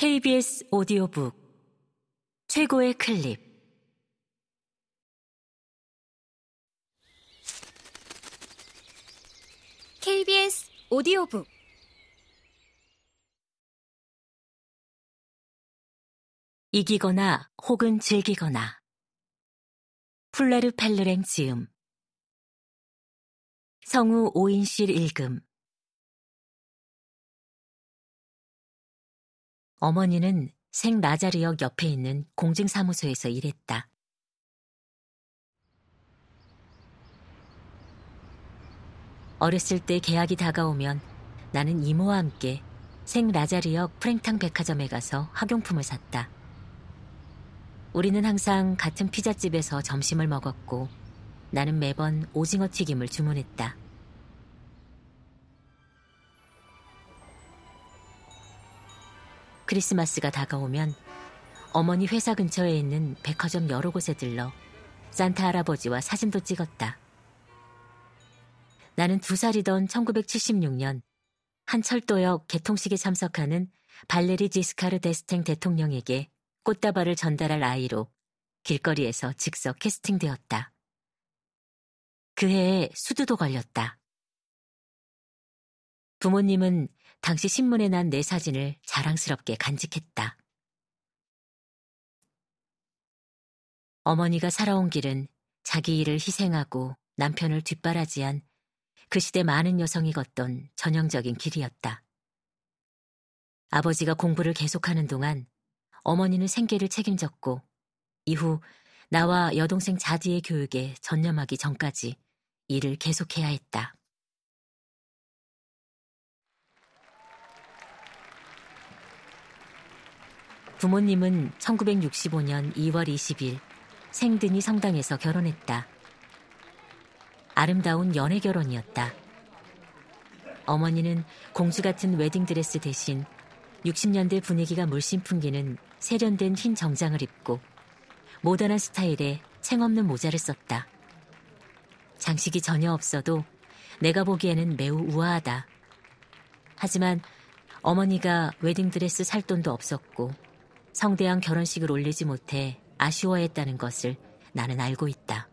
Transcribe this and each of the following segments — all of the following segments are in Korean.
KBS 오디오북 최고의 클립. KBS 오디오북. 이기거나 혹은 즐기거나. 플레르 펠르랭 지음. 성우 오인실 읽음 어머니는 생 나자리역 옆에 있는 공증사무소에서 일했다. 어렸을 때 계약이 다가오면 나는 이모와 함께 생 라자리역 프랭탕 백화점에 가서 학용품을 샀다. 우리는 항상 같은 피자집에서 점심을 먹었고 나는 매번 오징어 튀김을 주문했다. 크리스마스가 다가오면 어머니 회사 근처에 있는 백화점 여러 곳에 들러 산타 할아버지와 사진도 찍었다. 나는 두 살이던 1976년 한 철도역 개통식에 참석하는 발레리 지스카르 데스탱 대통령에게 꽃다발을 전달할 아이로 길거리에서 즉석 캐스팅되었다. 그 해에 수두도 걸렸다. 부모님은 당시 신문에 난 내 사진을 자랑스럽게 간직했다. 어머니가 살아온 길은 자기 일을 희생하고 남편을 뒷바라지한 그 시대 많은 여성이 걷던 전형적인 길이었다. 아버지가 공부를 계속하는 동안 어머니는 생계를 책임졌고 이후 나와 여동생 자디의 교육에 전념하기 전까지 일을 계속해야 했다. 부모님은 1965년 2월 20일 생드니 성당에서 결혼했다. 아름다운 연애 결혼이었다. 어머니는 공주 같은 웨딩드레스 대신 60년대 분위기가 물씬 풍기는 세련된 흰 정장을 입고 모던한 스타일의 챙없는 모자를 썼다. 장식이 전혀 없어도 내가 보기에는 매우 우아하다. 하지만 어머니가 웨딩드레스 살 돈도 없었고 성대한 결혼식을 올리지 못해 아쉬워했다는 것을 나는 알고 있다.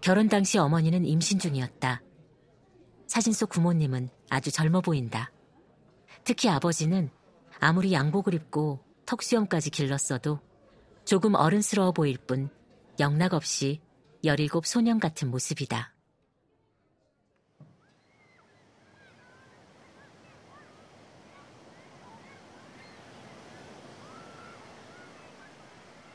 결혼 당시 어머니는 임신 중이었다. 사진 속 부모님은 아주 젊어 보인다. 특히 아버지는 아무리 양복을 입고 턱수염까지 길렀어도 조금 어른스러워 보일 뿐 영락 없이 17 소년 같은 모습이다.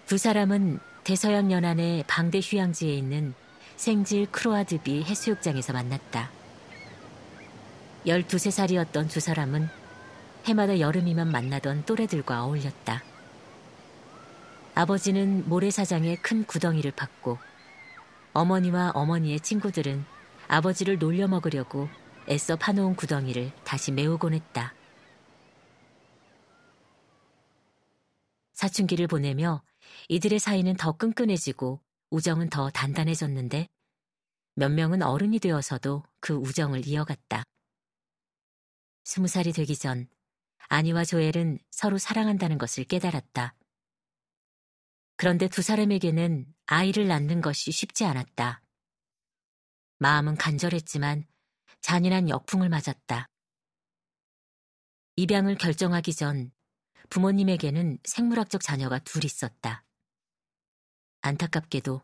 두 사람은 대서양 연안의 방대 휴양지에 있는 생질 크로아드비 해수욕장에서 만났다. 12, 3살이었던 두 사람은 해마다 여름이면 만나던 또래들과 어울렸다. 아버지는 모래사장에 큰 구덩이를 팠고 어머니와 어머니의 친구들은 아버지를 놀려 먹으려고 애써 파놓은 구덩이를 다시 메우곤 했다. 사춘기를 보내며 이들의 사이는 더 끈끈해지고 우정은 더 단단해졌는데 몇 명은 어른이 되어서도 그 우정을 이어갔다. 스무 살이 되기 전 아니와 조엘은 서로 사랑한다는 것을 깨달았다. 그런데 두 사람에게는 아이를 낳는 것이 쉽지 않았다. 마음은 간절했지만 잔인한 역풍을 맞았다. 입양을 결정하기 전 부모님에게는 생물학적 자녀가 둘 있었다. 안타깝게도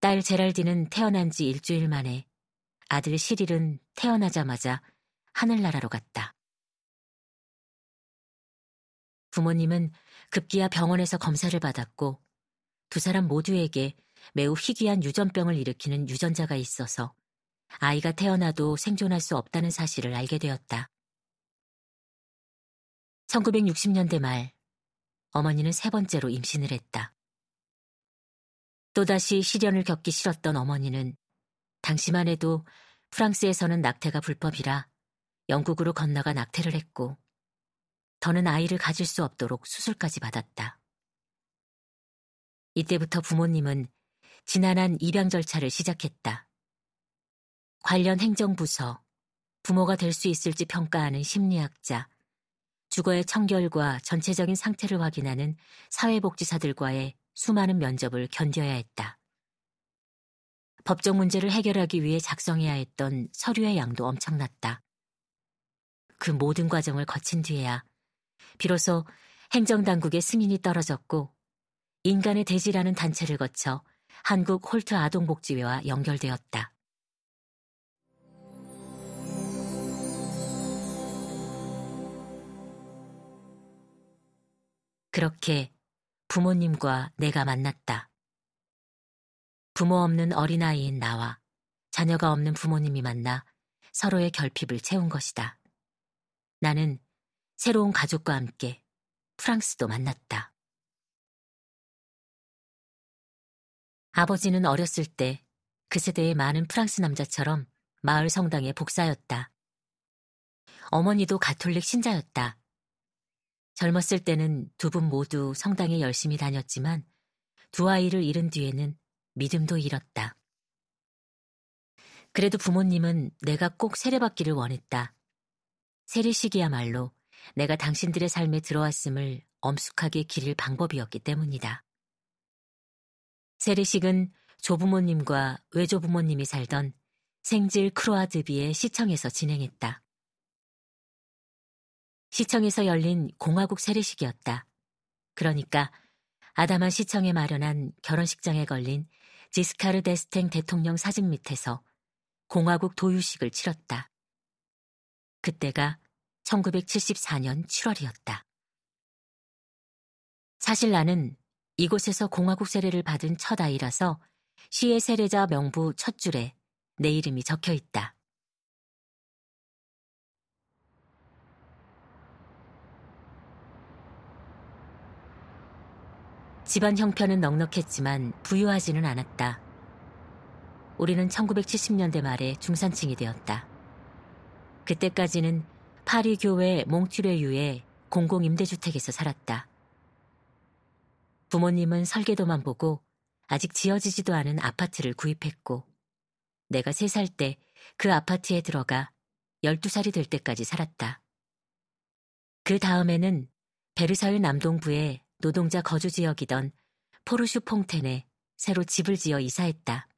딸 제랄디는 태어난 지 일주일 만에 아들 시릴은 태어나자마자 하늘나라로 갔다. 부모님은 급기야 병원에서 검사를 받았고 두 사람 모두에게 매우 희귀한 유전병을 일으키는 유전자가 있어서 아이가 태어나도 생존할 수 없다는 사실을 알게 되었다. 1960년대 말 어머니는 세 번째로 임신을 했다. 또다시 시련을 겪기 싫었던 어머니는 당시만 해도 프랑스에서는 낙태가 불법이라 영국으로 건너가 낙태를 했고 더는 아이를 가질 수 없도록 수술까지 받았다. 이때부터 부모님은 지난한 입양 절차를 시작했다. 관련 행정부서, 부모가 될 수 있을지 평가하는 심리학자, 주거의 청결과 전체적인 상태를 확인하는 사회복지사들과의 수많은 면접을 견뎌야 했다. 법적 문제를 해결하기 위해 작성해야 했던 서류의 양도 엄청났다. 그 모든 과정을 거친 뒤에야 비로소 행정당국의 승인이 떨어졌고 인간의 대지라는 단체를 거쳐 한국 홀트 아동복지회와 연결되었다. 그렇게 부모님과 내가 만났다. 부모 없는 어린아이인 나와 자녀가 없는 부모님이 만나 서로의 결핍을 채운 것이다. 나는 새로운 가족과 함께 프랑스도 만났다. 아버지는 어렸을 때 그 세대의 많은 프랑스 남자처럼 마을 성당의 복사였다. 어머니도 가톨릭 신자였다. 젊었을 때는 두 분 모두 성당에 열심히 다녔지만 두 아이를 잃은 뒤에는 믿음도 잃었다. 그래도 부모님은 내가 꼭 세례받기를 원했다. 세례식이야말로 내가 당신들의 삶에 들어왔음을 엄숙하게 기릴 방법이었기 때문이다. 세례식은 조부모님과 외조부모님이 살던 생질 크로아드비의 시청에서 진행했다. 시청에서 열린 공화국 세례식이었다. 그러니까 아담한 시청에 마련한 결혼식장에 걸린 지스카르 데스탱 대통령 사진 밑에서 공화국 도유식을 치렀다. 그때가 1974년 7월이었다. 사실 나는 이곳에서 공화국 세례를 받은 첫 아이라서 시의 세례자 명부 첫 줄에 내 이름이 적혀 있다. 집안 형편은 넉넉했지만 부유하지는 않았다. 우리는 1970년대 말에 중산층이 되었다. 그때까지는 파리 교회 몽튜레유의 공공 임대주택에서 살았다. 부모님은 설계도만 보고 아직 지어지지도 않은 아파트를 구입했고 내가 세살때 그 아파트에 들어가 12살이 될 때까지 살았다. 그 다음에는 베르사유 남동부의 노동자 거주 지역이던 포르슈 퐁텐에 새로 집을 지어 이사했다.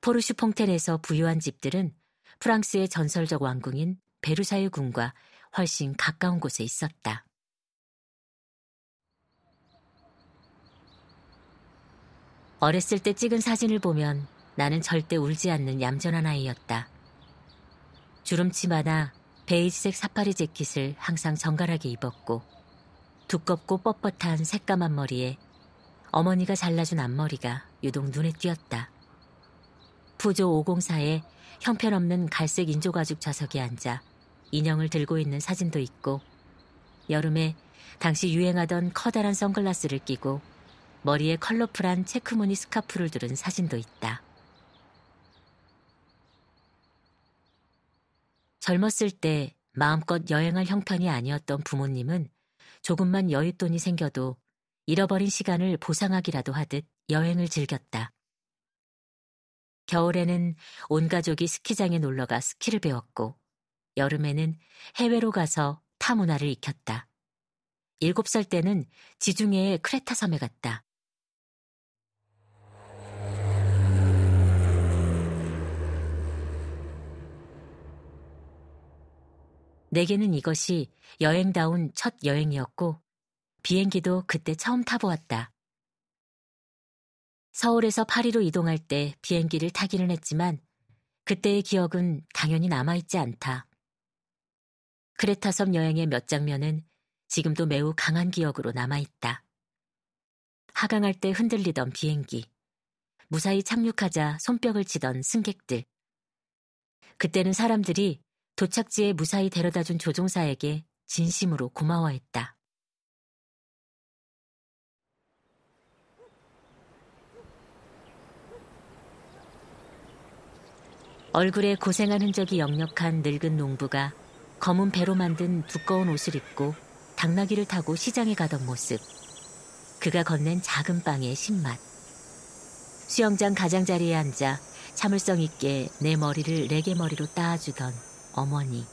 포르슈 퐁텐에서 부유한 집들은 프랑스의 전설적 왕궁인 베르사유 궁과 훨씬 가까운 곳에 있었다. 어렸을 때 찍은 사진을 보면 나는 절대 울지 않는 얌전한 아이였다. 주름치마나 베이지색 사파리 재킷을 항상 정갈하게 입었고 두껍고 뻣뻣한 새까만 머리에 어머니가 잘라준 앞머리가 유독 눈에 띄었다. 부조 504에 형편없는 갈색 인조가죽 좌석에 앉아 인형을 들고 있는 사진도 있고 여름에 당시 유행하던 커다란 선글라스를 끼고 머리에 컬러풀한 체크무늬 스카프를 두른 사진도 있다. 젊었을 때 마음껏 여행할 형편이 아니었던 부모님은 조금만 여윳돈이 생겨도 잃어버린 시간을 보상하기라도 하듯 여행을 즐겼다. 겨울에는 온 가족이 스키장에 놀러가 스키를 배웠고, 여름에는 해외로 가서 타 문화를 익혔다. 일곱 살 때는 지중해의 크레타 섬에 갔다. 내게는 이것이 여행다운 첫 여행이었고 비행기도 그때 처음 타보았다. 서울에서 파리로 이동할 때 비행기를 타기는 했지만 그때의 기억은 당연히 남아있지 않다. 크레타섬 여행의 몇 장면은 지금도 매우 강한 기억으로 남아있다. 하강할 때 흔들리던 비행기, 무사히 착륙하자 손뼉을 치던 승객들. 그때는 사람들이 도착지에 무사히 데려다 준 조종사에게 진심으로 고마워했다. 얼굴에 고생한 흔적이 역력한 늙은 농부가 검은 배로 만든 두꺼운 옷을 입고 당나귀를 타고 시장에 가던 모습. 그가 건넨 작은 빵의 신맛. 수영장 가장자리에 앉아 참을성 있게 내 머리를 레게 머리로 따아주던 어머니.